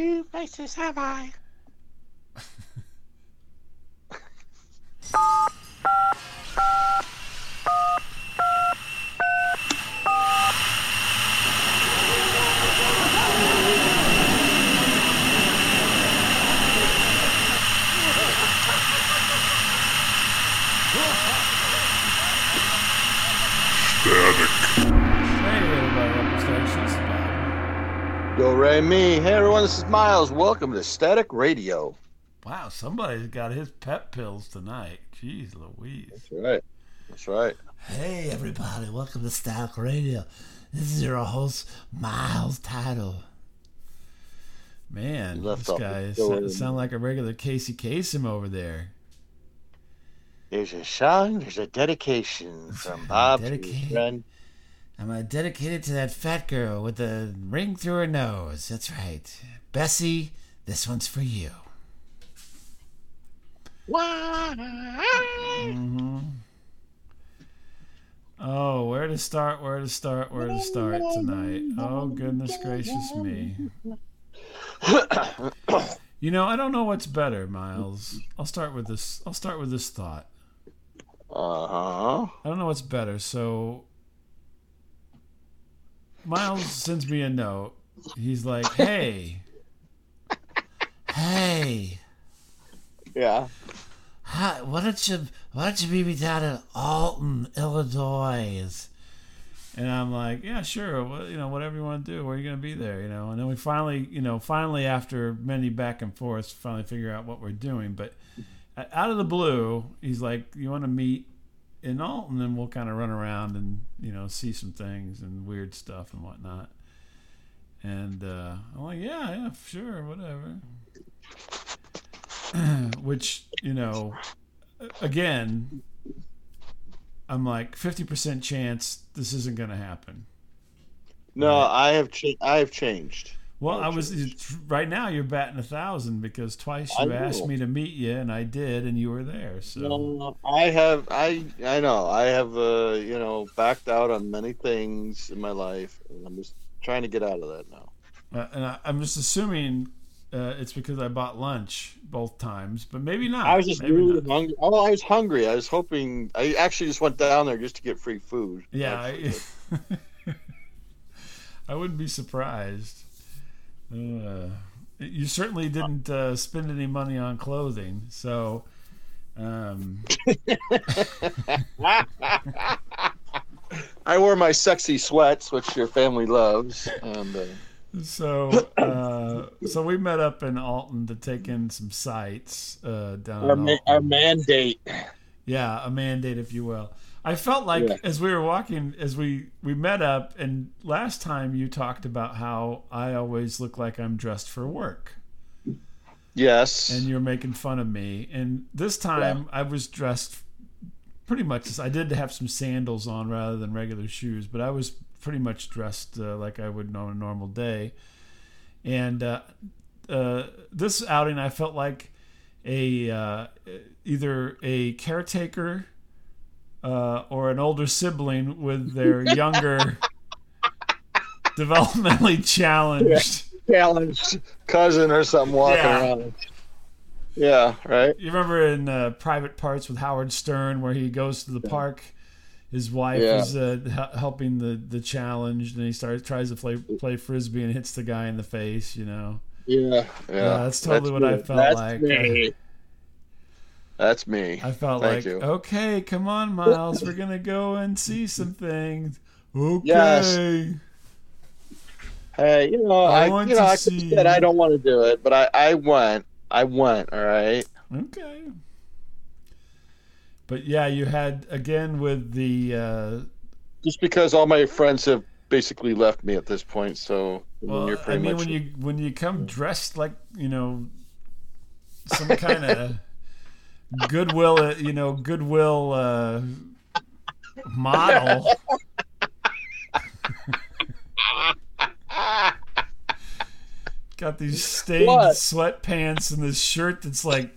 two places have I. Hey everybody, welcome to Static Sheets Bob. Do re mi. Hey everyone, this is Miles. Welcome to Static Radio. Wow, somebody's got his pep pills tonight. Jeez Louise. That's right. That's right. Hey everybody, welcome to Static Radio. This is your host, Miles Title. Man, left this guy the sound, sound like a regular Casey Kasem over there. There's a song, there's a dedication from Bob to his friend. I'm uh, dedicated to that fat girl with the ring through her nose. That's right. Bessie, this one's for you. hmm Oh, where to start? Where to start? Where to start tonight? Oh goodness gracious me! You know, I don't know what's better, Miles. I'll start with this. I'll start with this thought. Uh huh. I don't know what's better. So Miles sends me a note. He's like, "Hey, Hey, Yeah. hi, why don't you why don't you meet me down in Alton, Illinois? And I'm like, yeah, sure. Well, you know, whatever you want to do. Where are you going to be there? You know. And then we finally, you know, finally after many back and forths, finally figure out what we're doing. But uh, out of the blue, he's like, you want to meet in Alton, and we'll kind of run around and you know see some things and weird stuff and whatnot. And uh, I'm like, yeah, yeah, sure, whatever. Which you know, again, I'm like 50% chance this isn't going to happen. No, I have cha- I have changed. Well, Oh, I was right now. You're batting a thousand because twice you asked me to meet you, and I did, and you were there. So No, I have I I know I have uh you know backed out on many things in my life, and I'm just trying to get out of that now. Uh, and I, I'm just assuming uh, it's because I bought lunch both times, but maybe not. I was just maybe really not. hungry. Oh, I was hungry. I was hoping. I actually just went down there just to get free food. Yeah. I, I wouldn't be surprised. Uh, you certainly didn't uh, spend any money on clothing, so. Um, I wore my sexy sweats, which your family loves, and uh, So, uh, so we met up in Alton to take in some sights uh, down. our, ma- our mandate. yeah, a mandate, if you will. I felt like Yeah. as we were walking, as we we met up, and last time you talked about how I always look like I'm dressed for work, Yes. and you're making fun of me. And this time I was dressed pretty much. as- I did have some sandals on rather than regular shoes, but I was pretty much dressed uh, like I would on a normal day. And uh, uh, this outing, I felt like a uh, either a caretaker uh, or an older sibling with their younger, developmentally challenged. challenged cousin or something walking Yeah. around. Yeah. Right. You remember in uh, Private Parts with Howard Stern where he goes to the park, his wife Yeah. is uh, helping the the challenge, and he starts tries to play play frisbee and hits the guy in the face. You know, Yeah. Yeah. Yeah, that's totally what I felt That's like. Me. That's me. I felt Thank like, you. okay, come on, Miles, we're gonna go and see some things. Okay. Yes. Hey, you know, I I, want you know, to I said I don't want to do it, but I, I went. I went. All right. Okay. But yeah, you had again with the uh, Just because all my friends have basically left me at this point, so Well, you're I mean, much. when you when you come dressed like you know some kind of goodwill, uh, you know, goodwill uh, model. Got these stained What? sweatpants and this shirt that's like.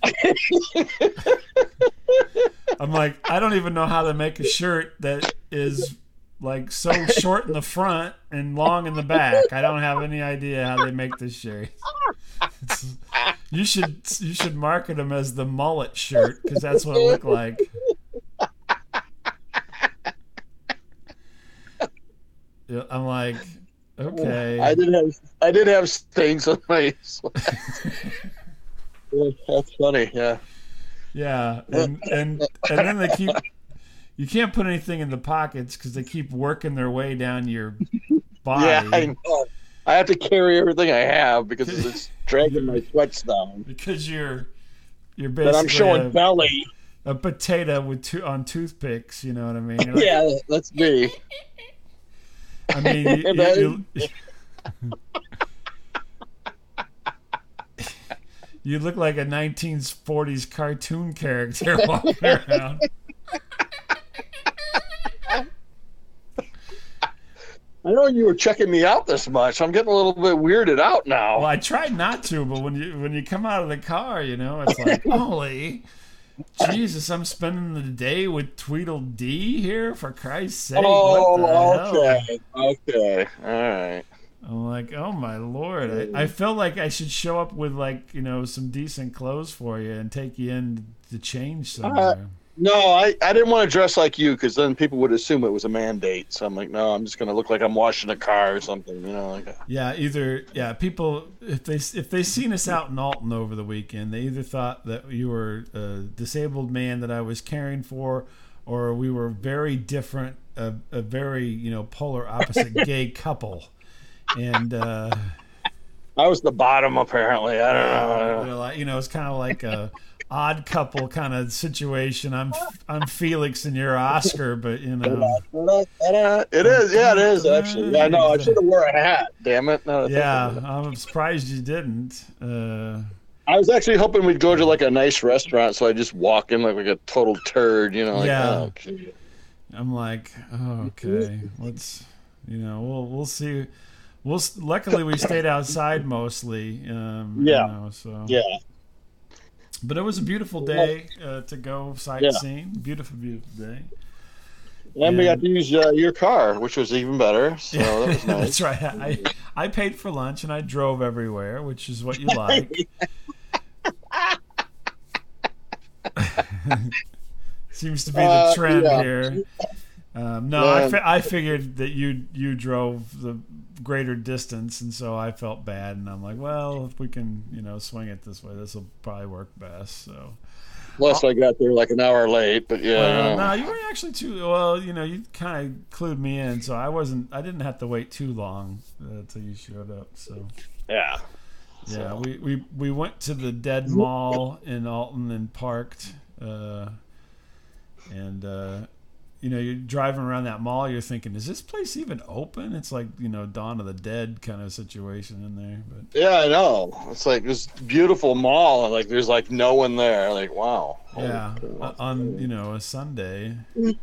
I'm like, I don't even know how to make a shirt that is like so short in the front and long in the back. I don't have any idea how they make this shirt. you should you should market them as the mullet shirt because that's what it looked like. I'm like, okay. I did have I did have stains on my sweats. Yeah, That's funny. Yeah. Yeah, and and and then they keep. You can't put anything in the pockets because they keep working their way down your body. Yeah, I know. I have to carry everything I have because it's dragging my sweats down. because you're you're But basically I'm showing a, belly. a potato with two on toothpicks. You know what I mean? Like- Yeah, that's me. I mean, you, you, you, you look like a 1940s cartoon character walking around. I know you were checking me out this much. I'm getting a little bit weirded out now. Well, I tried not to, but when you when you come out of the car, you know, it's like, holy Jesus, I'm spending the day with Tweedledee here for Christ's sake. oh, the hell? okay. Okay. All right. I'm like, oh my lord! I, I felt like I should show up with like you know some decent clothes for you and take you in to change Uh, somewhere. No, I, I didn't want to dress like you because then people would assume it was a mandate. So I'm like, no, I'm just going to look like I'm washing a car or something, you know, like yeah, either yeah, people if they if they seen us out in Alton over the weekend, they either thought that you were a disabled man that I was caring for, or we were very different, a, a very you know polar opposite gay couple, and. uh I was the bottom apparently. I don't know. Like, you know, it's kind of like a odd couple kind of situation. I'm I'm Felix and you're Oscar, but you know, It is, yeah, it is actually. Yeah, no, I should have wore a hat. Damn it! No, yeah, I'm surprised you didn't. Uh, I was actually hoping we'd go to like a nice restaurant, so I just walk in like, like a total turd, you know? Like, Yeah. oh. I'm like, oh, okay, let's, you know, we'll we'll see. We'll luckily we stayed outside mostly. Um, you Yeah. know, so yeah. But it was a beautiful day uh, to go sightseeing. Beautiful, beautiful day. And we got to use uh, your car, which was even better. So that was nice. That's right. I I paid for lunch and I drove everywhere, which is what you like. Seems to be the Uh, trend yeah. here. Um, no, I, fi- I figured that you you drove the greater distance, and so I felt bad, and I'm like, well, if we can, you know, swing it this way, this will probably work best. So, Plus, I got there like an hour late, but yeah. well, no, you weren't actually too well. You know, you kind of clued me in, so I wasn't. I didn't have to wait too long uh, until you showed up. So. yeah. Yeah, we, we, we went to the Dead Mall in Alton and parked. Uh, and, uh, you know, you're driving around that mall, you're thinking, is this place even open? It's like, you know, Dawn of the Dead kind of situation in there. But Yeah, I know. It's like this beautiful mall, and like there's like no one there. Like, wow. yeah, uh, on, you know, a Sunday,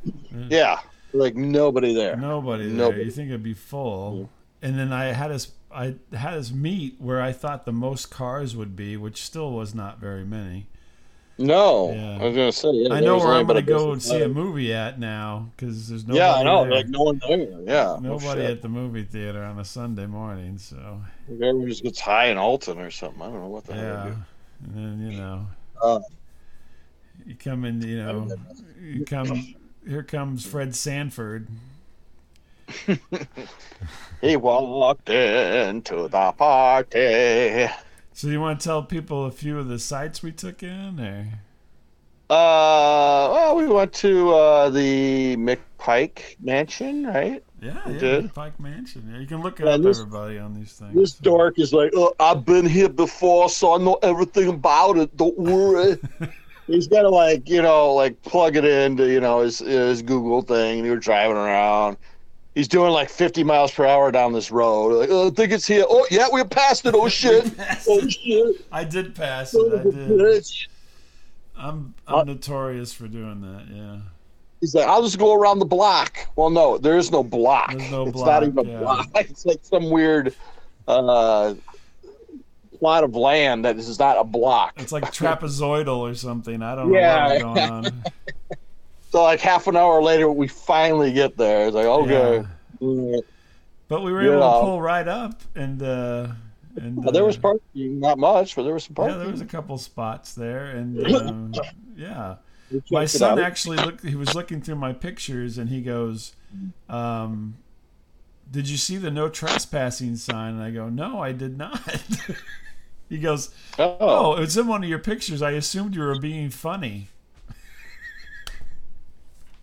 Yeah. Like nobody there. nobody there. Nobody. You think it'd be full. And then I had us, I had us meet where I thought the most cars would be, which still was not very many. No. Yeah. I was gonna say. Yeah, I know where I'm to go and see a movie at now because there's nobody. Yeah, I know. there. Like no one there. Yeah. nobody at the movie theater on a Sunday morning. So Like, Everyone just gets high in Alton or something. I don't know what the hell. yeah, and then you know, Uh, you come in. You know, you come. Here comes Fred Sanford. He walked into the party. So you want to tell people a few of the sites we took in, or Uh, well, we went to uh, the McPike Mansion, right? yeah, We yeah, did. Pike Mansion. Yeah, you can look it Yeah, up, this- everybody, on these things. This dork is like, oh, I've been here before, so I know everything about it. Don't worry. He's got to like, you know, like plug it into, you know, his his Google thing. And you were driving around. He's doing like 50 miles per hour down this road. Like, oh, I think it's here. Oh, yeah, we passed it. Oh shit. Oh shit. I did pass it. I did. bitch. I'm Uh, I'm notorious for doing that. Yeah. He's like, I'll just go around the block. Well, no, there is no block. There's no it's block, not even yeah. a block. It's like some weird uh, plot of land that is not a block. It's like trapezoidal or something. I don't know Yeah. what's going on. So like half an hour later, we finally get there. It's like, okay. Yeah. But we were Yeah. able to pull right up and uh, And Well, there was uh, parking, not much, but there was some parking. yeah, there was a couple spots there, and um, yeah, my son actually looked. He was looking through my pictures, and he goes, um, "Did you see the no trespassing sign?" And I go, "No, I did not." he goes, Oh, "Oh, it's in one of your pictures. I assumed you were being funny."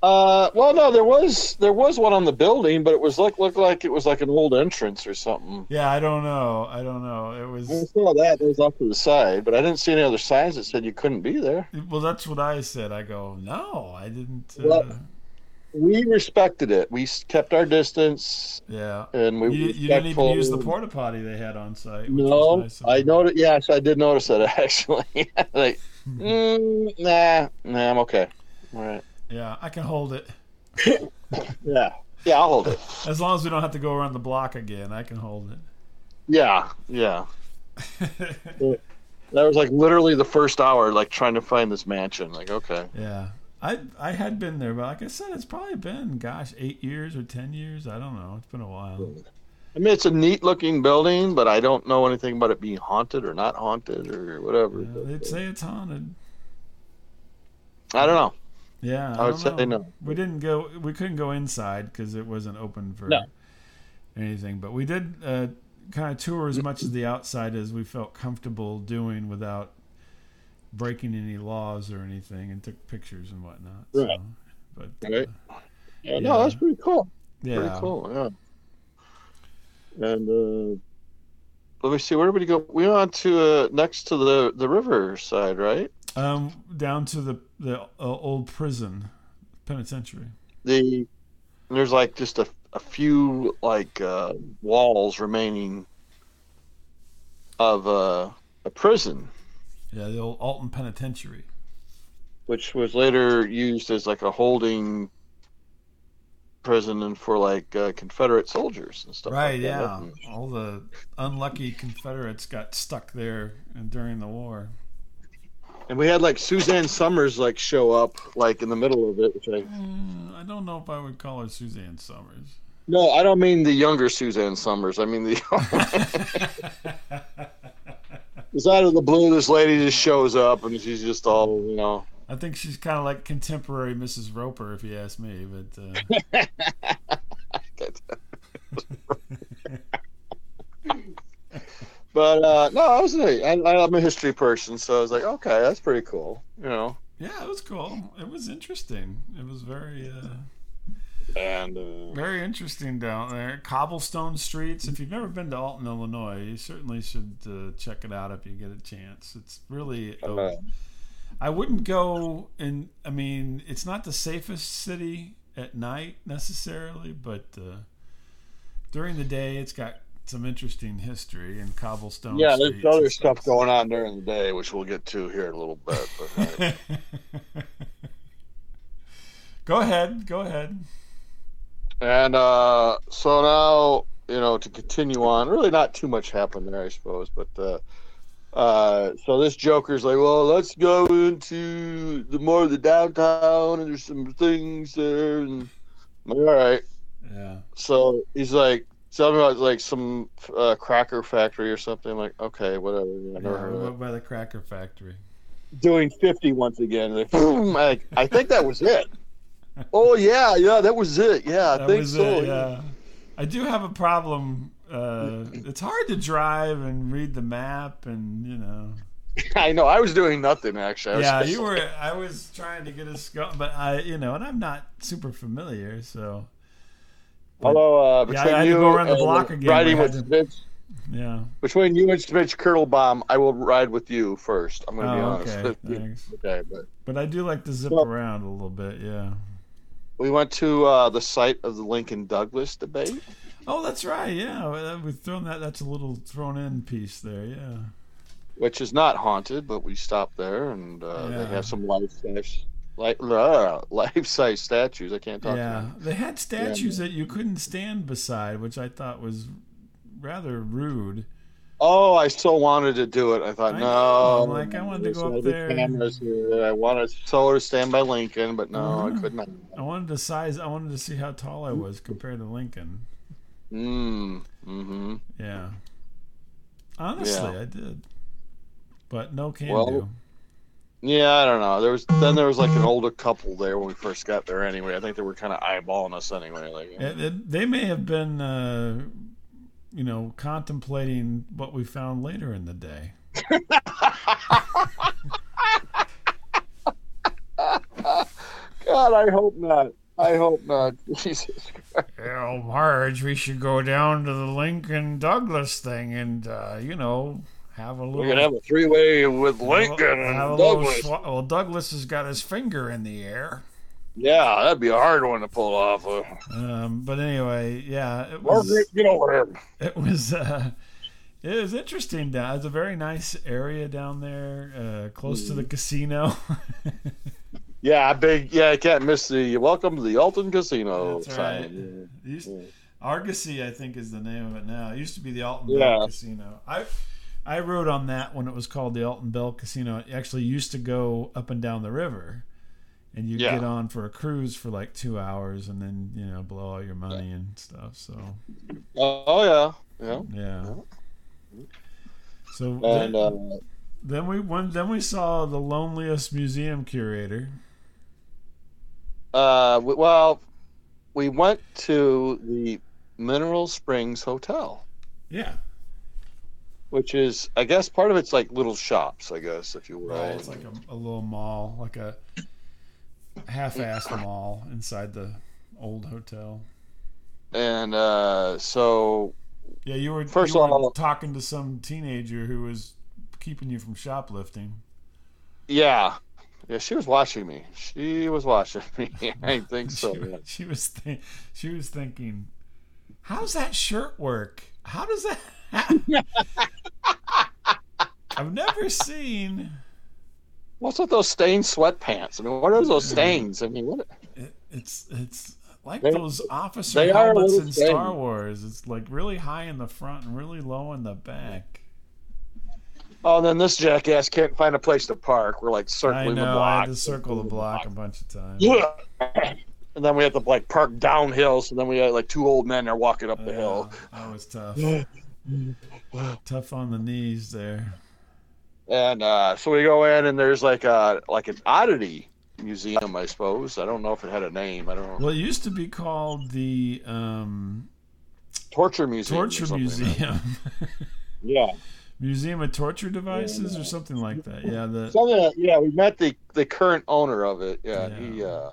Uh, well, no, there was there was one on the building, but it was like looked like it was like an old entrance or something. Yeah, I don't know. I don't know. It I was saw that. It was off to the side, but I didn't see any other signs that said you couldn't be there. well. That's what I said. I go, "No, I didn't." Uh, Well, We respected it. We kept our distance, yeah. and we. You, you didn't even use the porta potty they had on site. No, nice I noticed. Yes, I did notice that actually. like, mm, nah, nah, I'm okay. All right. Yeah, I can hold it. Yeah, yeah, I'll hold it. As long as we don't have to go around the block again, I can hold it. Yeah, yeah. That was like literally the first hour, like trying to find this mansion. Like, okay. yeah. I I had been there, but like I said, it's probably been gosh eight years or ten years. I don't know. It's been a while. I mean, it's a neat looking building, but I don't know anything about it being haunted or not haunted or whatever. Yeah, they'd say it's haunted. I don't know. Yeah, I would say know. no. We didn't go. We couldn't go inside because it wasn't open for No. anything. But we did uh, kind of tour as much of the outside as we felt comfortable doing without breaking any laws or anything, and took pictures and whatnot. Right. So, but Right. uh, Yeah, no, that's pretty cool. yeah, Pretty cool. Yeah. And uh, let me see. Where did we go? We went on to uh, next to the the river side, right? Um, down to the the uh, old prison penitentiary. The there's like just a a few like uh, walls remaining of uh, a prison, Yeah, the old Alton Penitentiary. which was later used as like a holding prison and for like uh, Confederate soldiers and stuff. Right, like yeah. All the unlucky Confederates got stuck there during the war. And we had like Suzanne Somers like show up like in the middle of it, which I Mm, I don't know if I would call her Suzanne Somers. no, I don't mean the younger Suzanne Somers. I mean the It's out of the blue. This lady just shows up and she's just all you know. I think she's kind of like contemporary Mrs. Roper, if you ask me. But uh, But uh, no, I was I, I'm a history person, so I was like, okay, that's pretty cool. You know, yeah, it was cool. It was interesting. It was very, uh, and uh, very interesting down there. Cobblestone streets. If you've never been to Alton, Illinois, you certainly should uh, check it out if you get a chance. It's really. uh, I wouldn't go in. I mean, it's not the safest city at night necessarily, but uh, during the day, it's got some interesting history and cobblestone. yeah, there's other stuff going on during the day, which we'll get to here in a little bit. But, uh, go ahead. Go ahead. and uh, so now, you know, to continue on, really not too much happened there, I suppose. But uh, uh, so this Joker's like, well, let's go into the more of the downtown, and there's some things there. And I'm like, all right. Yeah. So he's like, me about like some uh, cracker factory or something. I'm like, okay, whatever. I never yeah heard of by- it. by the Cracker Factory. Doing 50 once again. Like, boom, like, I think that was it. Oh yeah, yeah, that was it. Yeah, I That think so. it, yeah. I do have a problem. Uh, it's hard to drive and read the map, and you know. I know. I was doing nothing actually. I was Yeah, you were. I was trying to get a going, but I, you know, and I'm not super familiar, so Although uh, Yeah, between to you go around the and block again, riding with to- Mitch, yeah. between you and Mitch Kurtlebaum, I will ride with you first. I'm going to be Oh, honest. okay, thanks. Okay, but But I do like to zip Well- around a little bit. Yeah. we went to uh, the site of the Lincoln Douglas debate. Oh, that's right. Yeah, we've thrown that. That's a little thrown in piece there. Yeah. which is not haunted, but we stopped there and uh, Yeah. they have some live size, like uh, life size statues. I can't talk. Yeah, they had statues that you couldn't stand beside, which I thought was rather rude. oh, I so wanted to do it. I thought I no. know. Like, I wanted to go up there. Cameras here. I wanted so to stand by Lincoln, but no, Uh-huh. I could not. I wanted to size. I wanted to see how tall I was compared to Lincoln. Mm, mm-hmm. Yeah. Honestly, Yeah. I did, but no can Well, do. Yeah, I don't know. There was then there was like an older couple there when we first got there. Anyway, I think they were kind of eyeballing us anyway. Like, It, it, they may have been, uh, you know, contemplating what we found later in the day. God, I hope not. I hope not. Jesus. Christ. Oh, Marge, we should go down to the Lincoln Douglas thing and, uh, you know, have a little. We're gonna have a three-way with Lincoln and Douglas. swa- well, Douglas has got his finger in the air. Yeah, that'd be a hard one to pull off. Uh, Um, but anyway, yeah, it was. Margaret, get over here. it was uh, it was interesting down it's a very nice area down there uh, close to the Mm-hmm. casino Yeah, big. Yeah, I can't miss the welcome to the Alton Casino That's sign. right. It used- argosy i think is the name of it now it used to be the alton Yeah. casino i i rode on that when it was called the alton belle casino it actually used to go up and down the river and you Yeah. get on for a cruise for like two hours and then you know blow all your money and stuff so Oh, oh, yeah, yeah. yeah so And then- uh, Then we went. Then we saw the loneliest museum curator. uh, well, we went to the Mineral Springs Hotel, Yeah, which is, I guess, part of it's like little shops. I guess, if you will. right. It's like a, a little mall, like a half-assed mall inside the old hotel. and uh, so Yeah, you were First you of were all- talking to some teenager who was keeping you from shoplifting. yeah, yeah, she was watching me. She was watching me. I think so. she, yeah. she was th- she was thinking, "How's that shirt work? How does that?" I've never seen. What's with those stained sweatpants? I mean, what are those stains? I mean, what? It, it's it's like They- those officer helmets in Star. Wars. It's like really high in the front and really low in the back. Oh, and then this jackass can't find a place to park. We're like I circling the block. I had to circle the block a bunch of times. And then we have to like park downhill. So then we had like two old men are walking up the Yeah, hill. that was tough. tough on the knees there. And uh, so we go in, and there's like a like an oddity museum, I suppose. I don't know if it had a name. I don't know. Well, it used to be called the um, Torture museum. Torture something like. Museum. Yeah. Museum of Torture Devices or something like that. Yeah, the Something. yeah, we met the the current owner of it. Yeah. Yeah. He. uh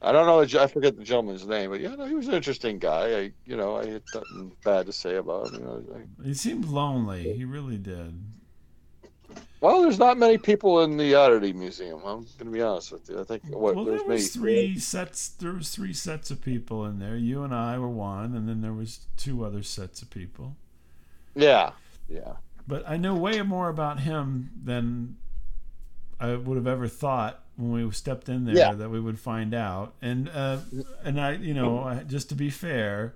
I don't know. I forget the gentleman's name, but yeah, no, he was an interesting guy. I, you know, I had nothing bad to say about him. You know, I, he seemed lonely. He really did. Well, there's not many people in the oddity museum. I'm going to be honest with you. I think what well, there's there maybe was three sets. There was three sets of people in there. You and I were one, and then there was two other sets of people. Yeah, yeah. But I know way more about him than I would have ever thought when we stepped in there Yeah. that we would find out. And uh, and I, you know, just to be fair,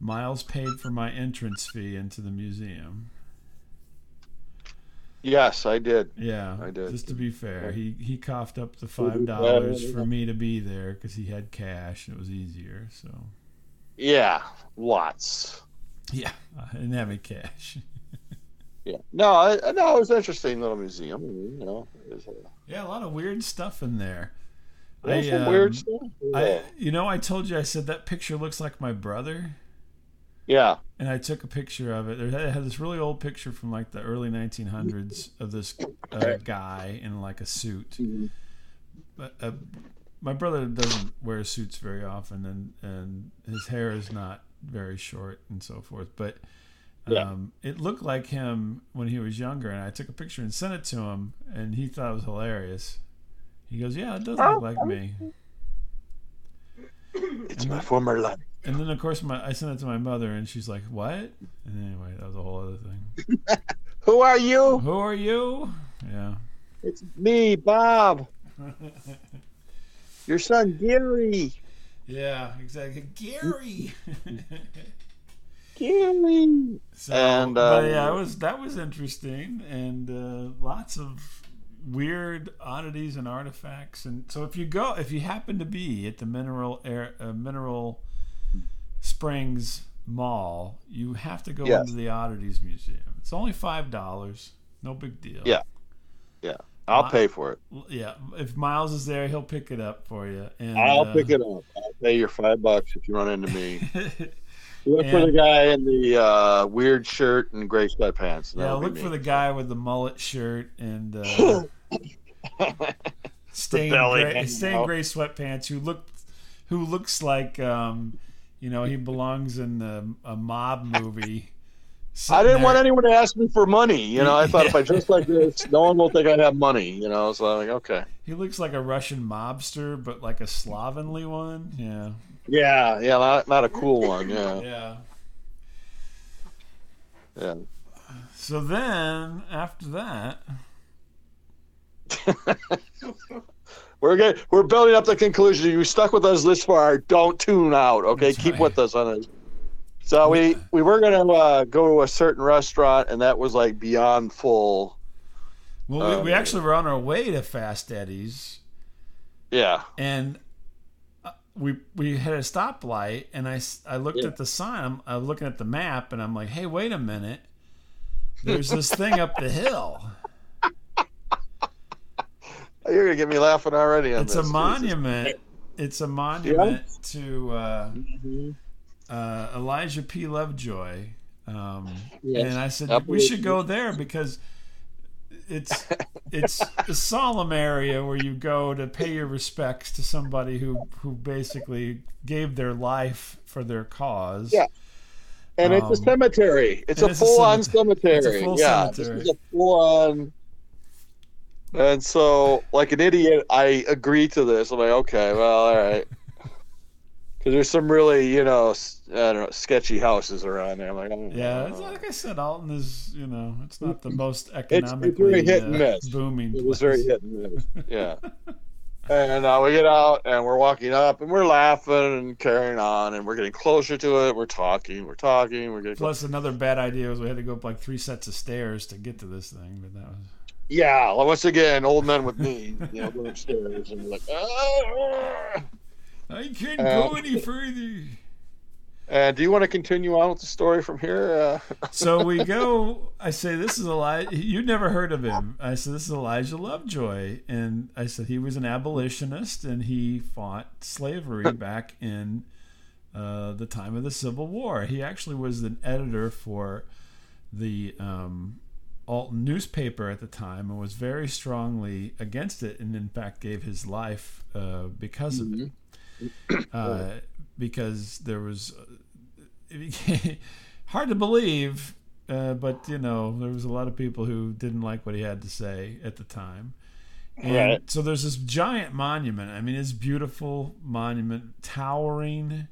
Miles paid for my entrance fee into the museum. Yes, I did. Yeah, I did. Just to be fair, he he coughed up the five dollars for me to be there because he had cash and it was easier. So Yeah, lots. yeah, I didn't have any cash. Yeah. No, I, no, it was an interesting little museum. You know, it was, uh, yeah, a lot of weird stuff in there. I, some um, weird stuff. I, you know, I told you I said that picture looks like my brother, yeah. and I took a picture of it. There it had this really old picture from like the early 1900s of this uh, guy in like a suit. But uh, my brother doesn't wear suits very often, and and his hair is not very short and so forth. But Yeah. um, it looked like him when he was younger, and I took a picture and sent it to him, and he thought it was hilarious. He goes, "Yeah, it does look like me." It's my former life. And then of course my I sent it to my mother, and she's like, "What?" And anyway, that was a whole other thing. Who are you? Who are you? Yeah. It's me, Bob. Your son, Gary. Yeah, exactly. Gary. Gary. So, And, but uh, yeah, it was that was interesting, and uh, lots of weird oddities and artifacts. And so, if you go, if you happen to be at the Mineral Air, uh, Mineral Springs Mall, you have to go Yes. into the Oddities Museum. It's only five dollars. No big deal. Yeah. Yeah. I'll My- pay for it. Yeah. If Miles is there, he'll pick it up for you. And I'll uh, pick it up. I'll pay your five bucks if you run into me. Look for the guy in the uh, weird shirt and gray sweatpants. yeah. Look for the guy with the mullet shirt and uh, stained belly gray, stained gray sweatpants. Who look who looks like um, you know he belongs in a, a mob movie. I didn't want anyone to ask me for money. You know, I thought if I dress like this, no one will think I have money. You know, so I'm like, okay. He looks like a Russian mobster, but like a slovenly one. Yeah. Yeah, yeah, not, not a cool one. Yeah, Yeah. yeah. So then after that, We're good. We're building up the conclusion. You stuck with us this far. Don't tune out. Okay, That's keep right. with us on this. So we we were gonna uh, go to a certain restaurant, and that was like beyond full. well, we, we Um, actually were on our way to Fast Eddie's, Yeah, and uh, we we had a stoplight, and I I looked Yeah. at the sign. I'm, I'm looking at the map, and I'm like, hey, wait a minute. There's this thing up the hill. You're gonna get me laughing already. On It's this. a monument. It's a monument to uh, uh, Elijah P. Lovejoy. Um, Yes, and I said absolutely. we should go there because it's it's a solemn area where you go to pay your respects to somebody who who basically gave their life for their cause. Yeah. And it's a Um, cemetery. It's a it's a full-on cemetery. cemetery. It's a full yeah, cemetery. this is a full-on. And so, like an idiot, I agree to this. I'm like, okay, well, all right. Because there's some really, you know, I don't know, sketchy houses around there. I'm like, oh, Yeah, it's like I said, Alton is you know it's not the most it's economically very hit and uh, miss. booming. It was place. very hit and miss. Yeah. and uh, we get out and we're walking up and we're laughing and carrying on and we're getting closer to it. We're talking, we're talking, we're getting Plus, another bad idea was we had to go up like three sets of stairs to get to this thing, but that was. Yeah, once again, old men with me, you know, going upstairs and like, "Ah." I can't Uh, go any further. Uh, do you want to continue on with the story from here? Uh, So we go. I say, "This is Elijah." You never heard of him. I said, "This is Elijah Lovejoy," and I said he was an abolitionist and he fought slavery back in uh, the time of the Civil War. He actually was an editor for the um, Alton newspaper at the time and was very strongly against it, and in fact gave his life uh, because of it. Uh, because there was hard to believe, uh, but you know there was a lot of people who didn't like what he had to say at the time. And Right. so there's this giant monument. I mean, it's beautiful monument, towering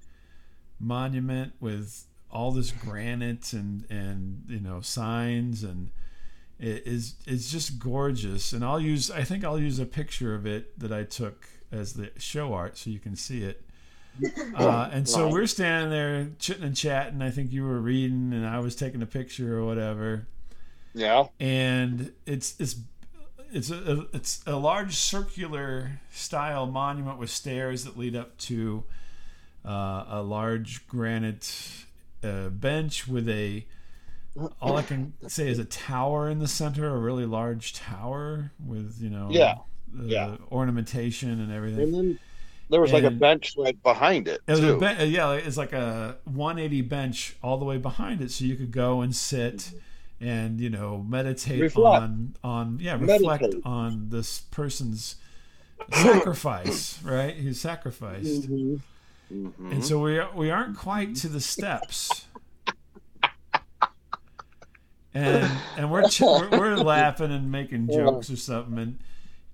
monument with all this granite and and you know signs and it is it's just gorgeous. And I'll use I think I'll use a picture of it that I took as the show art so you can see it. Uh, and so we're standing there chitting and chatting. I think you were reading, and I was taking a picture or whatever yeah. and it's it's it's a it's a large circular style monument with stairs that lead up to uh, a large granite uh, bench with a all I can say is a tower in the center, a really large tower with you know Yeah. Yeah. ornamentation and everything. And then there was like a bench like behind it It too. yeah, it's like a 180 bench all the way behind it, so you could go and sit and you know meditate Reflect. on on yeah reflect Meditate. on this person's sacrifice, right? His sacrifice, Mhm. Mhm. and so we we aren't quite to the steps. And and we're, ch- we're we're laughing and making jokes or something, and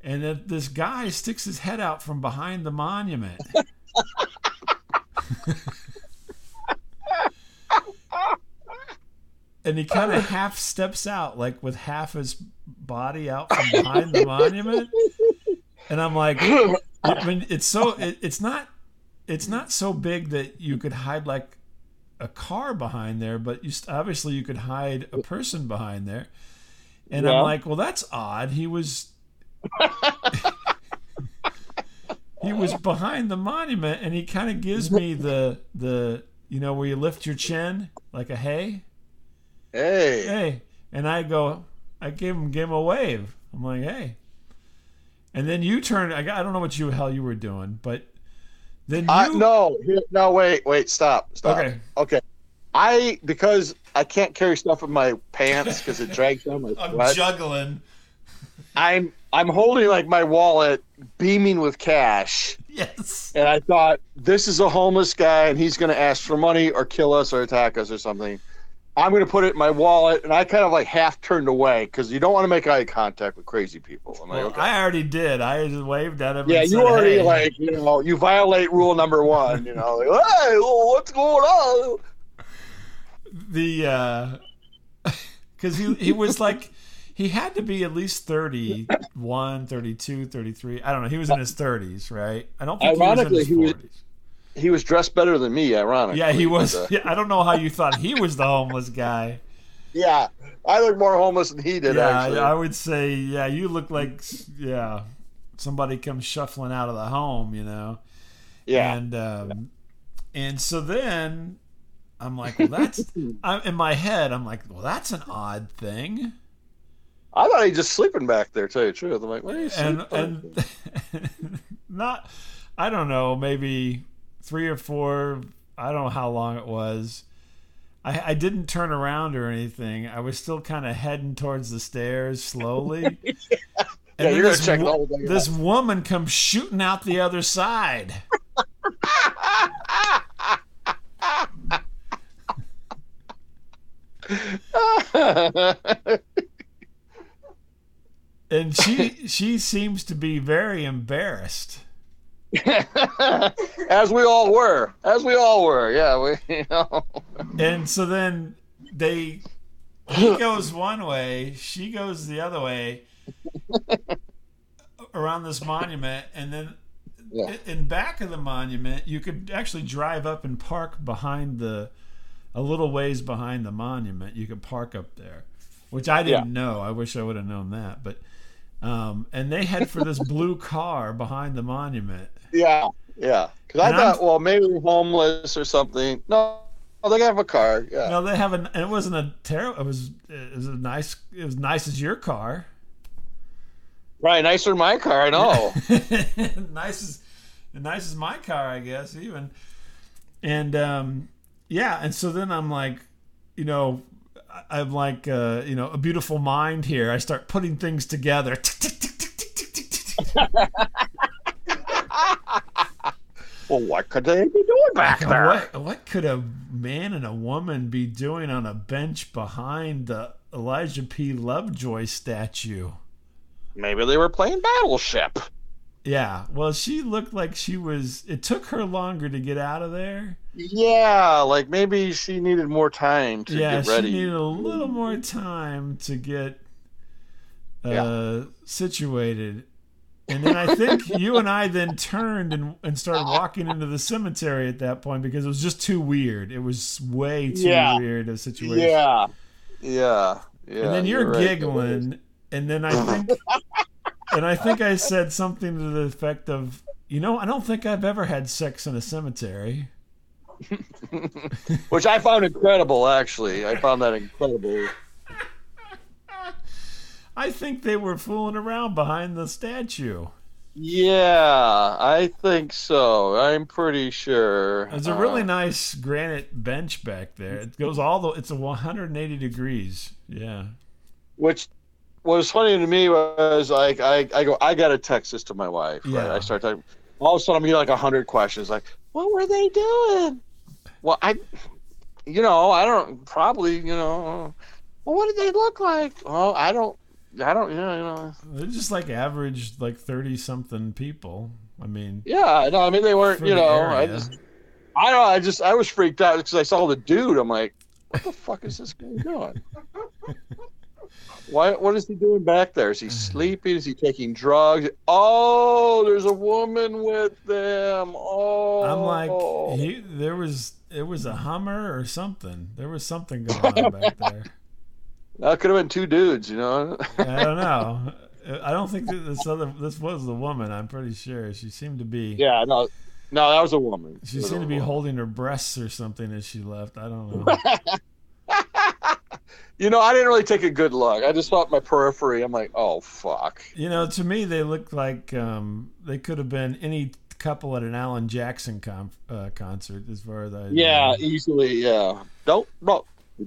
and then this guy sticks his head out from behind the monument. and he kind of half steps out, like with half his body out from behind the monument. And I'm like, I mean, it's so it, it's not it's not so big that you could hide like a car behind there, but you st- obviously you could hide a person behind there. And Yeah. I'm like, well, that's odd. He was he was behind the monument, and he kind of gives me the the you know where you lift your chin like a hey hey, hey, and I go, I gave him gave him a wave. I'm like, hey. And then you turn. I, I don't know what you hell you were doing, but then you. I, no, no, wait, wait, stop, stop. Okay. okay. I because I can't carry stuff in my pants because it drags down my I'm juggling. I'm I'm holding like my wallet, beaming with cash, Yes. and I thought this is a homeless guy and he's going to ask for money or kill us or attack us or something. I'm going to put it in my wallet, and I kind of like half turned away because you don't want to make eye contact with crazy people. I'm like, Well, okay. I already did. I just waved at him. yeah, you said, already hey. like you know you violate rule number one. You know, like hey, what's going on? the uh because he he was like he had to be at least 31 32 33 i don't know he was in his 30s right i don't think Ironically, he was in his he 40s He was dressed better than me, ironically. yeah he was but, uh, yeah i don't know how you thought he was the homeless guy yeah, I look more homeless than he did. yeah actually. i would say yeah you look like yeah somebody comes shuffling out of the home you know yeah. and um and so then i'm like well that's I'm, in my head i'm like well that's an odd thing I thought he was just sleeping back there. Tell you the truth, I'm like, what are you and sleeping? and not I don't know maybe three or four I don't know how long it was. I, I didn't turn around or anything. I was still kind of heading towards the stairs slowly. And yeah, you're gonna this wo-. This woman comes shooting out the other side. And she she seems to be very embarrassed. as we all were, as we all were. Yeah, we. You know. And so then they he goes one way, she goes the other way around this monument and then Yeah. in back of the monument you could actually drive up and park behind the a little ways behind the monument. You could park up there, which I didn't know. I wish I would have known that, but um, and they head for this blue car behind the monument. Yeah, yeah. Because I And I'm- thought, well, maybe homeless or something. No, oh, they have a car. Yeah. No, they have an. And it wasn't a terrible. It was. It was a nice. It was nice as your car. Right, nicer than my car. I know. nice as nice as my car, I guess. Even. And um, yeah, and so then I'm like, you know, I'm like, uh, you know, a beautiful mind here. I start putting things together. well, what could they be doing back there? What what could a man and a woman be doing on a bench behind the Elijah P. Lovejoy statue? Maybe they were playing Battleship. Yeah. Well, she looked like she was. It took her longer to get out of there. Yeah, like maybe she needed more time to yeah, get ready. she needed a little more time to get uh, situated. And then I think you and I then turned and, and started walking into the cemetery at that point because it was just too weird. It was way too Yeah. weird a situation. yeah, yeah, yeah. and then you're, right. giggling, and then I think, and I think I said something to the effect of, you know, I don't think I've ever had sex in a cemetery. which I found incredible. Actually, I found that incredible. I think they were fooling around behind the statue. Yeah, I think so. I'm pretty sure. There's a really Uh, nice granite bench back there. It goes all the. It's a 180 degrees. Yeah. which was funny to me was like I, I go I gotta text this to my wife. Right? Yeah. I start talking. All of a sudden I'm getting like a hundred questions. Like, what were they doing? Well, I, you know, I don't probably, you know. Well, what did they look like? Oh, I don't, I don't, you know, you know. They're just like average, like 30 something people. I mean, Yeah, no, I mean they weren't, you know. I just, I don't. I just, I was freaked out because I saw the dude. I'm like, what the fuck is this guy doing? Why? What is he doing back there? Is he sleeping? Is he taking drugs? Oh, there's a woman with them. Oh, I'm like, oh. he, there was, it was a Hummer or something. There was something going on back there. that could have been two dudes. You know? I don't know. I don't think that this other, this was the woman. I'm pretty sure she seemed to be. yeah, no, no, that was a woman. She seemed to be woman. holding her breasts or something as she left. I don't know. You know, I didn't really take a good look. I just thought my periphery. I'm like, oh fuck. You know, to me, they looked like um, they could have been any couple at an Alan Jackson com- uh, concert, as far as I. Yeah, easily. Yeah. Don't no.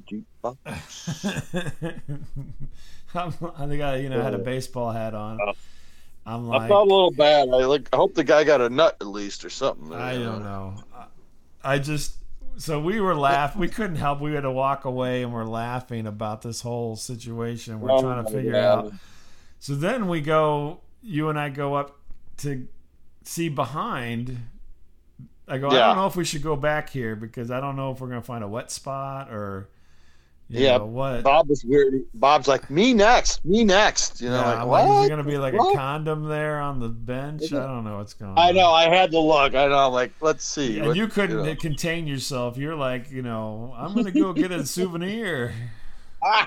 I'm, I think I, you know, had a baseball hat on. Uh, I'm like, I felt a little bad. I like. I hope the guy got a nut at least or something. I don't know. I I just so we were laughing. We couldn't help. We had to walk away, and we're laughing about this whole situation. We're Oh trying to figure God. out. So then we go. You and I go up to see behind. I go. I don't know if we should go back here because I don't know if we're gonna find a wet spot or. You Yeah, know, what? Bob was weird. Bob's like, me next, me next. You know, yeah, like I'm what? like, is there gonna be like What? a condom there on the bench? I don't know what's going on. I know. I had to look. I know. I'm like, let's see. And what- you couldn't know. contain yourself. You're like, you know, I'm gonna go get a souvenir.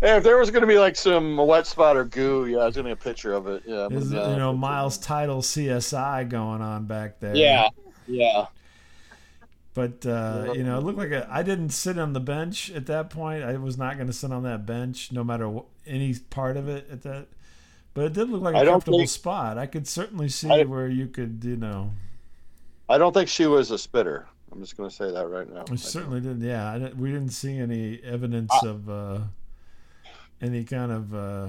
Hey, if there was going to be like some wet spot or goo, yeah, I was going to get a picture of it. Yeah, Is but, uh, you know Miles Title CSI going on back there? Yeah, yeah. But uh, you know, it looked like a, I didn't sit on the bench at that point. I was not going to sit on that bench, no matter what, any part of it at that. But it did look like a I don't comfortable think- spot. I could certainly see I- where you could, you know, I don't think she was a spitter. I'm just going to say that right now. we certainly didn't. Yeah, I we didn't see any evidence of uh, any kind of. Uh,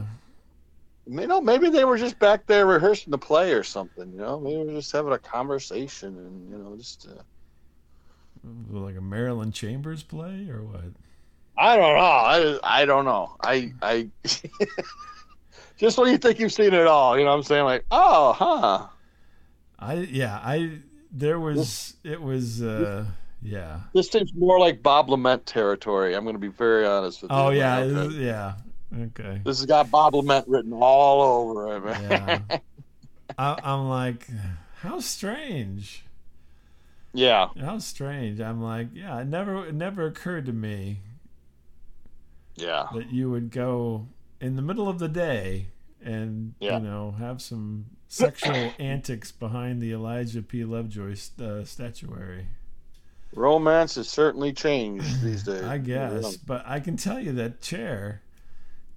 You know, maybe they were just back there rehearsing the play or something. You know, maybe they were just having a conversation and you know, just. Uh, like a Marilyn Chambers play or what? I don't know. I I don't know. I I. just when you think you've seen it all, you know what I'm saying? Like, oh, huh. I yeah I there was it was uh yeah This seems more like Bob Lament territory. I'm going to be very honest with you. oh yeah yeah okay This has got Bob Lament written all over it, man. yeah I, I'm like how strange Yeah. how strange I'm like yeah it never it never occurred to me Yeah. that you would go in the middle of the day and Yeah. you know have some sexual antics behind the Elijah P Lovejoy uh, statuary. Romance has certainly changed these days. I guess, but I can tell you that chair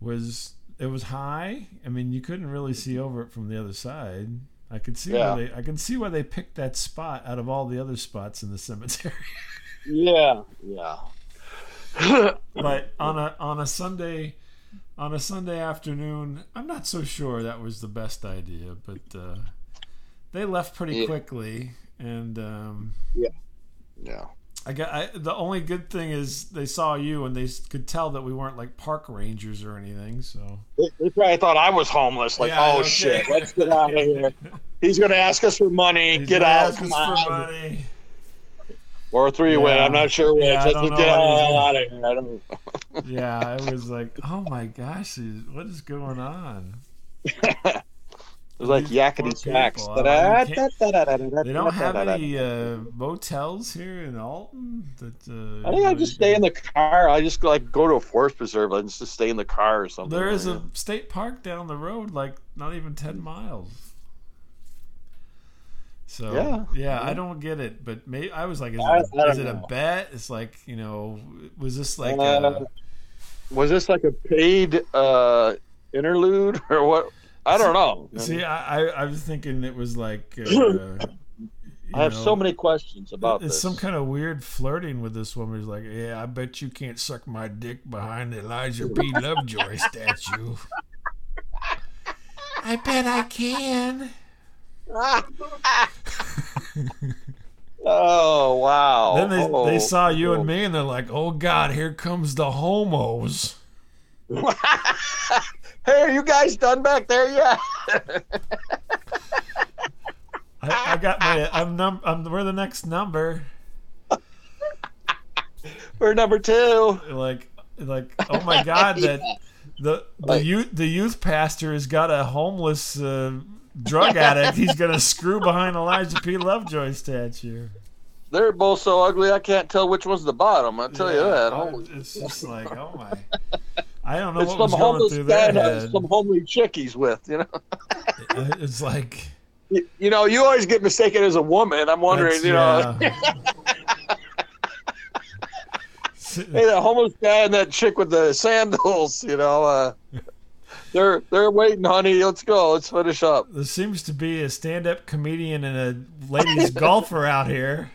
was it was high. I mean, you couldn't really see over it from the other side. I could see Yeah. why they I can see why they picked that spot out of all the other spots in the cemetery. Yeah. Yeah. but on a on a Sunday on a Sunday afternoon, I'm not so sure that was the best idea, but uh, they left pretty Yeah. quickly and um, Yeah. I got I, the only good thing is they saw you and they could tell that we weren't like park rangers or anything. So They, they probably thought I was homeless. Like, Yeah, oh okay. shit, let's get out of here. He's going to ask us for money. He's get out. ask Come us on. for money. Or three way. Yeah. I'm not sure which. Yeah, I Let's don't know get out, of here. I don't. Yeah, it was like, oh my gosh, what is going on? It was like yakety poor sax. I mean, They don't have any uh, motels here in Alton. That uh, I think I just stay in the car. I just like go to a forest preserve and just stay in the car or something. There is a state park down the road, like not even ten miles. So Yeah. yeah, I don't get it, but may, I was like, is, I- it, I is it a bet? It's like you know, was this like Uh, a, Was this like a paid uh, interlude or what? I don't know. see? I, I I was thinking it was like. Uh, I have know, so many questions about It's this. some kind of weird flirting with this woman. He's like, yeah, I bet you can't suck my dick behind the Elijah P. Lovejoy statue. I bet I can. oh wow! Then they, oh, they saw you oh. and me, and they're like, "Oh God, here comes the homos." hey, are you guys done back there yet? I, I got my. I'm num. I'm. We're the next number. we're number two. Like, like. Oh my God, that the the Like- youth the youth pastor has got a homeless uh, drug addict. He's gonna screw behind Elijah P. Lovejoy statue. They're both so ugly, I can't tell which one's the bottom. I'll tell you that. I- Holy- it's just like, oh my. I don't know It's what some was going homeless through guy their and head. some homely chick he's with, you know. It's like You, you know, you always get mistaken as a woman. I'm wondering, you know. yeah. hey, that homeless guy and that chick with the sandals, you know, uh, they're they're waiting, honey. Let's go. Let's finish up. There seems to be a stand-up comedian and a ladies golfer out here.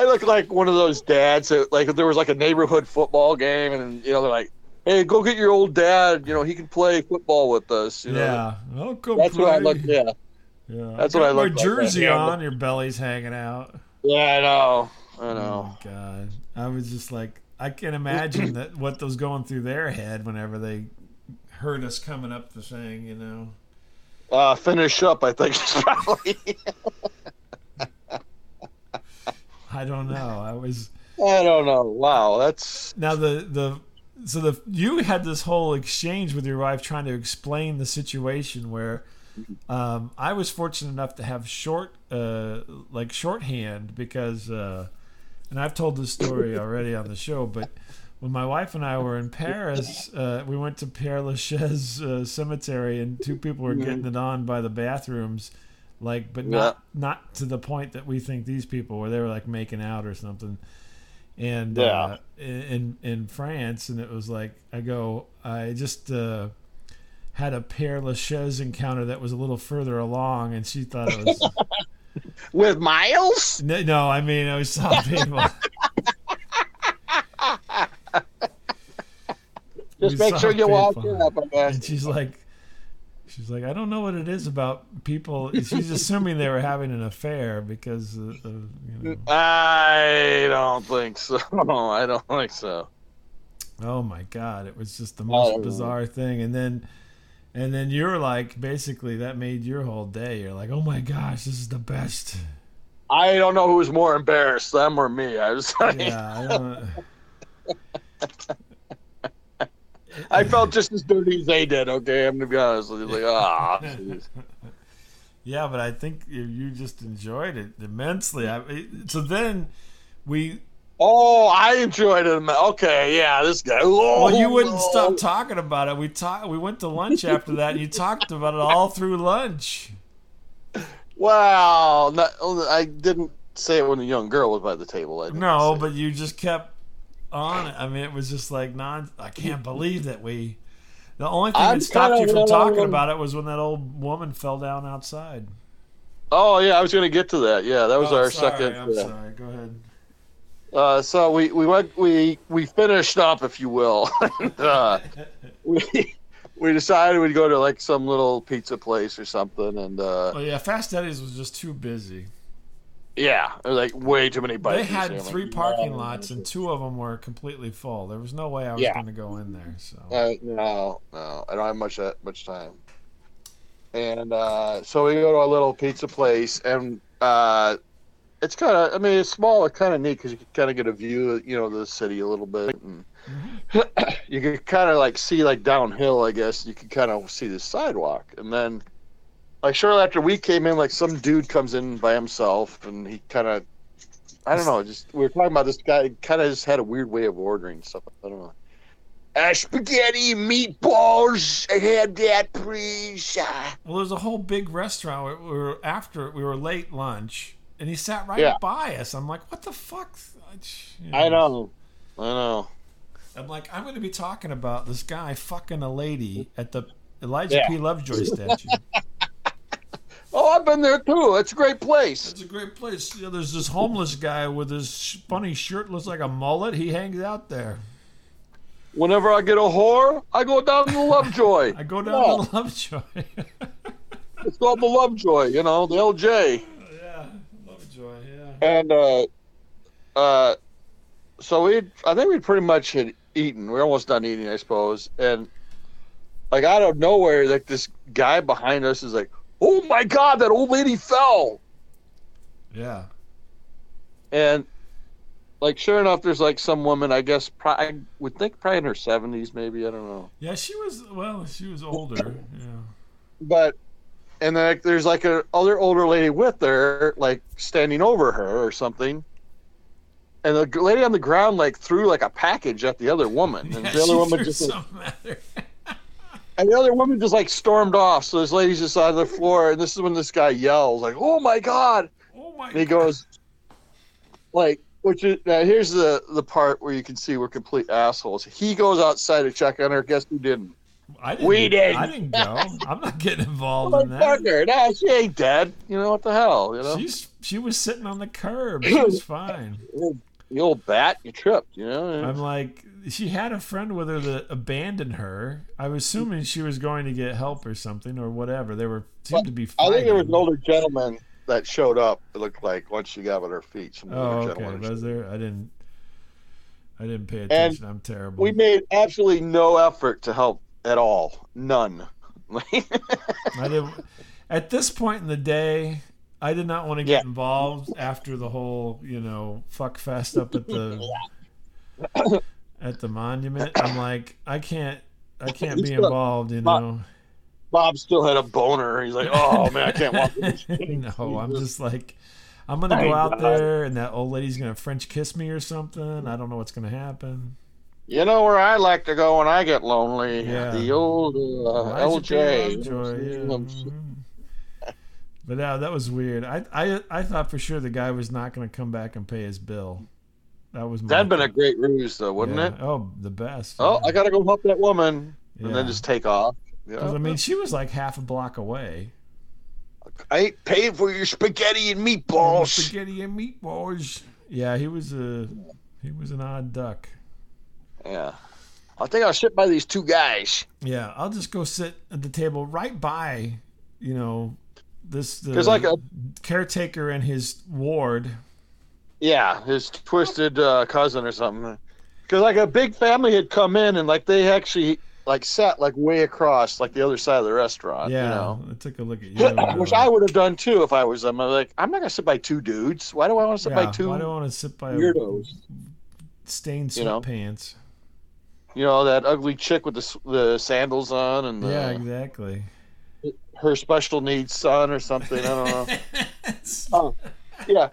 I look like one of those dads that, like, if there was like a neighborhood football game, and you know, they're like, "Hey, go get your old dad. You know, he can play football with us." You know? Yeah, oh, come that's play. what I look. Yeah, Yeah, That's what I look like right jersey now. on. Your belly's hanging out. yeah, I know. I Oh know. my god! I was just like, I can imagine that what was going through their head whenever they heard us coming up the thing. You know. Uh, finish up. I think is probably. I don't know. I was I don't know. Wow, that's now the the so the you had this whole exchange with your wife trying to explain the situation where um, I was fortunate enough to have short uh, like shorthand because uh, and I've told this story already on the show, but when my wife and I were in Paris, uh, we went to Père Lachaise uh, cemetery, and two people were getting it on by the bathrooms, like, but not not to the point that we think these people were. They were like making out or something. And uh, in in France, and it was like I go, I just uh, had a Père Lachaise encounter that was a little further along, and she thought it was. with Miles. No, no, I mean, I saw people. Just We make sure you walk people. it up. And she's like, she's like, I don't know what it is about people. She's assuming they were having an affair because, of, of, you know. I don't think so. I don't think so. Oh my god, it was just the most don't bizarre thing. And then, and then you're like, basically, that made your whole day. You're like, oh my gosh, this is the best. I don't know who was more embarrassed, them or me. I was like, Yeah, I don't. I felt just as dirty as they did. Okay, I'm gonna be honest. with you. Like, ah. Yeah, but I think you- just enjoyed it immensely. I, so then we oh, I enjoyed it. Okay, yeah, this guy. Oh, Well, you wouldn't no. stop talking about it. We talked. We went to lunch after that. and You talked about it all through lunch. Well, not, I didn't say it when the young girl was by the table. I No, but you just kept on it. I mean, it was just like non. I can't believe that we. The only thing I'm that stopped you from talking one- about it was when that old woman fell down outside. Oh yeah, I was gonna get to that. Yeah, that was Oh, our sorry, second. I'm yeah. sorry. Go ahead. Uh, so we we went we we finished up, if you will. and, uh, we we decided we'd go to like some little pizza place or something, and uh, Oh yeah, Fast Eddie's was just too busy. Yeah, like way too many bikes. They had three parking lots, and two of them were completely full. There was no way I was Yeah. going to go in there. So Uh, no, no, I don't have much that much time. And uh, so we go to a little pizza place, and uh, it's kind of, I mean, it's small, it's kind of neat because you can kind of get a view, of, you know, the city a little bit, and you can kind of like see like downhill, I guess. You can kind of see the sidewalk, and then like shortly after we came in, like some dude comes in by himself, and he kind of, I don't know, just we were talking about this guy, kind of just had a weird way of ordering stuff. I don't know. Uh, spaghetti, meatballs. I had that, please. Uh, Well, there's a whole big restaurant. We were after we were late lunch, and he sat right Yeah. by us. I'm like, what the fuck? You I know. I know. I'm like, I'm going to be talking about this guy fucking a lady at the Elijah Yeah. P. Lovejoy statue. Oh, I've been there too. It's a great place. It's a great place. You know, there's this homeless guy with his funny shirt, looks like a mullet. He hangs out there. Whenever I get a whore, I go down to the Lovejoy. I go down Yeah. to Lovejoy. It's called the Lovejoy, you know, the LJ. yeah, Lovejoy. Yeah. And uh, uh, so we, I think we pretty much had eaten. We are almost done eating, I suppose. And like out of nowhere, like this guy behind us is like, "Oh my God, that old lady fell!" Yeah. And like, sure enough, there's like some woman. I guess pro- I would think probably in her seventies, maybe. I don't know. Yeah, she was. Well, she was older. Yeah. But and then like, there's like a other older lady with her, like standing over her or something. And the lady on the ground like threw like a package at the other woman, and Yeah, the other she woman threw just something at her. And the other woman just like stormed off. So this lady's just on the floor, and this is when this guy yells like, "Oh my god!" Oh my And he goes, like, which is now here's the the part where you can see we're complete assholes. He goes outside to check on her. Guess who didn't? I didn't, We did. I didn't go. I'm not getting involved in that. fucker, nah, she ain't dead. You know what the hell? You know, She's she was sitting on the curb. She was fine. the old bat, you tripped. You know. I'm like, she had a friend with her that abandoned her. I was assuming she was going to get help or something or whatever. They were seemed to be. I think there was an older gentleman that showed up. It looked like once she got on her feet. Some Oh, older okay. gentleman. Was there? I didn't. I didn't pay attention. I'm terrible. We made absolutely no effort to help at all. None. I did. At this point in the day, I did not want to get Yeah. involved after the whole, you know, fuck fest up at the at the monument. I'm like, I can't, I can't be involved. You know. Bob still had a boner. He's like, "Oh man, I can't walk." no, I'm just like, I'm gonna go out there and that old lady's gonna French kiss me or something. I don't know what's gonna happen. You know where I like to go when I get lonely? Yeah. The old uh, LJ. Lovejoy, yeah. mhm. But yeah, that was weird. I, I I thought for sure the guy was not going to come back and pay his bill. That was That'd been a great ruse, though, wouldn't yeah. it? Oh, the best. Oh, yeah. I gotta go help that woman, and then just take off. I mean, she was like half a block away. I ain't paying for your spaghetti and meatballs. Spaghetti and meatballs. Yeah, he was a he was an odd duck. Yeah, I think I'll sit by these two guys. Yeah, I'll just go sit at the table right by, you know, this the There's like a- caretaker and his ward. Yeah, his twisted uh, cousin or something. Because like a big family had come in and like they actually like sat like way across like the other side of the restaurant. Yeah, You know? I took a look at you. Which I would have done too if I was them. I'm like, I'm not gonna sit by two dudes. Why do I want to sit yeah, by two Why do I want to sit by weirdos? stained You know? sweatpants? You know that ugly chick with the the sandals on and the, Yeah, exactly. her special needs son or something. I don't know. oh, yeah.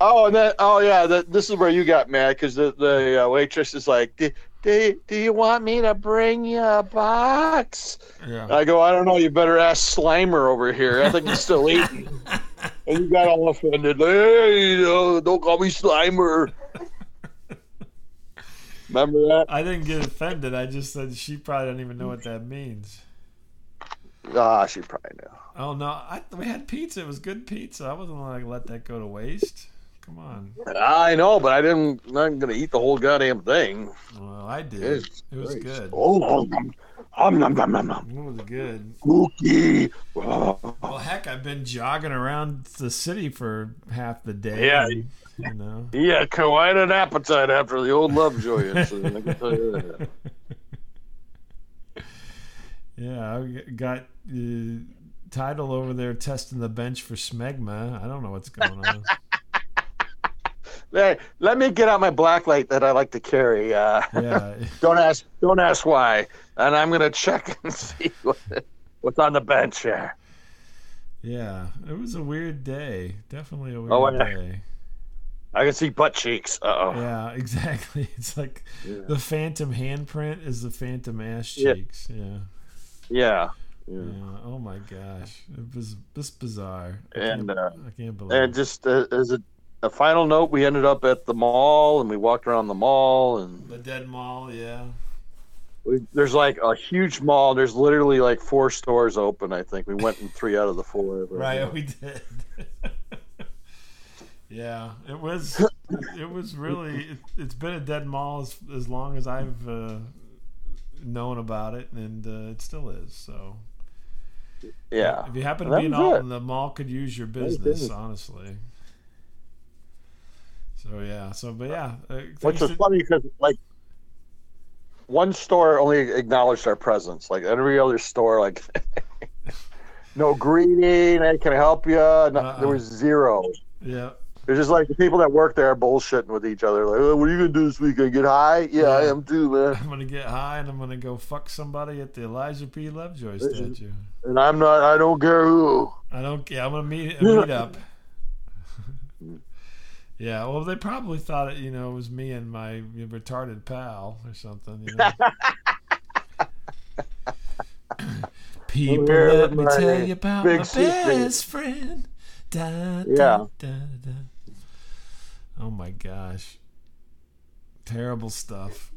Oh, and then oh yeah, that this is where you got mad because the the uh, waitress is like, do, do, do you want me to bring you a box? Yeah. I go, I don't know. You better ask Slimer over here. I think he's still eating. and you got all offended. Hey, you know, don't call me Slimer. Remember that? I didn't get offended. I just said she probably doesn't even know what that means. Ah, she probably knew. Oh no, I, we had pizza. It was good pizza. I wasn't gonna let that go to waste. Come on. I know, but I didn't. I'm not gonna eat the whole goddamn thing. Well, I did. It's It was great. good. Oh, nom, nom, nom, nom, nom. It was good. Cookie. Well, heck, I've been jogging around the city for half the day. Yeah. and, you know. Had quite an appetite after the old Lovejoy incident. I can tell you that. Yeah, I got uh, title over there testing the bench for smegma. I don't know what's going on. Hey, let me get out my black light that I like to carry. Uh, yeah, don't ask. Don't ask why. And I'm gonna check and see what, what's on the bench here. yeah. It was a weird day. Definitely a weird Oh, yeah. day. I can see butt cheeks. Uh oh. Yeah, exactly. It's like Yeah. the phantom handprint is the phantom ass cheeks. Yeah. Yeah. Yeah. yeah. Oh my gosh, it was this bizarre. I And uh, I can't believe. and just uh, as a, a final note, we ended up at the mall and we walked around the mall and the dead mall. Yeah. we, there's like a huge mall. There's literally like four stores open. I think we went in three out of the four. Right, we did. yeah, it was. It was really. It, it's been a dead mall as, as long as I've uh, known about it, and uh, it still is. So, Yeah. if you happen to be in Alton, the mall could use your business, honestly. So yeah. So, but yeah. Uh, Which was to- funny because like one store only acknowledged our presence. Like every other store, like no greeting. Hey, can I help you? No, Uh-uh. There was zero. yeah. It's just like the people that work there are bullshitting with each other. Like, oh, what are you gonna do this weekend? Get high? Yeah, I am too, man. I'm gonna get high and I'm gonna go fuck somebody at the Elijah P. Lovejoy statue. And I'm not. I don't care who. I don't. Yeah, I'm gonna meet meet up. Yeah, well, they probably thought it. You know, it was me and my retarded pal or something. You know? People, here let me tell you about my secret. best friend. Da, da, Yeah. da. Oh my gosh. Terrible stuff.